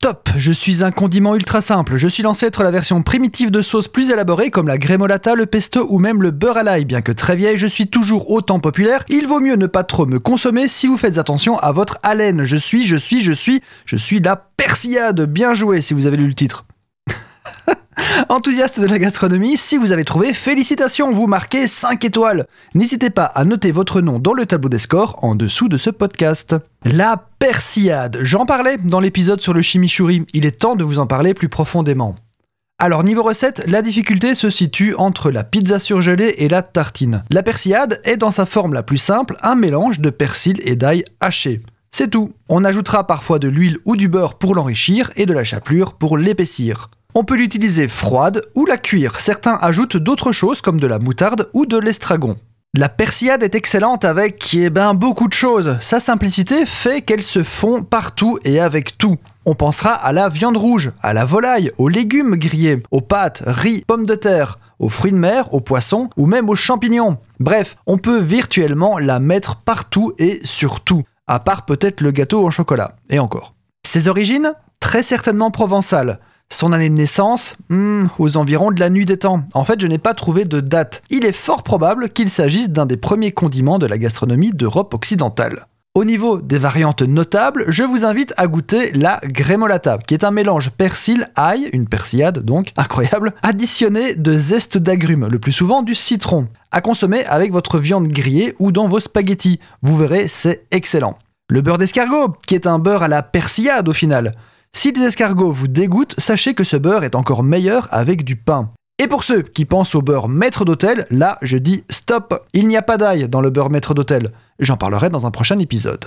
Top, je suis un condiment ultra simple. Je suis l'ancêtre la version primitive de sauce plus élaborée comme la grémolata, le pesto ou même le beurre à l'ail. Bien que très vieille, je suis toujours autant populaire. Il vaut mieux ne pas trop me consommer si vous faites attention à votre haleine. Je suis, je suis, je suis, je suis la persillade. Bien joué si vous avez lu le titre. Enthousiaste de la gastronomie, si vous avez trouvé, félicitations, vous marquez 5 étoiles. N'hésitez pas à noter votre nom dans le tableau des scores en dessous de ce podcast. La persillade, j'en parlais dans l'épisode sur le chimichurri, il est temps de vous en parler plus profondément. Alors niveau recette, la difficulté se situe entre la pizza surgelée et la tartine. La persillade est dans sa forme la plus simple un mélange de persil et d'ail haché. C'est tout. On ajoutera parfois de l'huile ou du beurre pour l'enrichir et de la chapelure pour l'épaissir. On peut l'utiliser froide ou la cuire. Certains ajoutent d'autres choses comme de la moutarde ou de l'estragon. La persillade est excellente avec eh ben, beaucoup de choses. Sa simplicité fait qu'elle se fond partout et avec tout. On pensera à la viande rouge, à la volaille, aux légumes grillés, aux pâtes, riz, pommes de terre, aux fruits de mer, aux poissons ou même aux champignons. Bref, on peut virtuellement la mettre partout et sur tout, à part peut-être le gâteau au chocolat, et encore. Ses origines? Très certainement provençales. Son année de naissance hmm, Aux environs de la nuit des temps. En fait, je n'ai pas trouvé de date. Il est fort probable qu'il s'agisse d'un des premiers condiments de la gastronomie d'Europe occidentale. Au niveau des variantes notables, je vous invite à goûter la grémolata, qui est un mélange persil-ail, une persillade donc, incroyable, additionné de zeste d'agrumes, le plus souvent du citron, à consommer avec votre viande grillée ou dans vos spaghettis. Vous verrez, c'est excellent. Le beurre d'escargot, qui est un beurre à la persillade au final. Si les escargots vous dégoûtent, sachez que ce beurre est encore meilleur avec du pain. Et pour ceux qui pensent au beurre maître d'hôtel, là je dis stop, il n'y a pas d'ail dans le beurre maître d'hôtel. J'en parlerai dans un prochain épisode.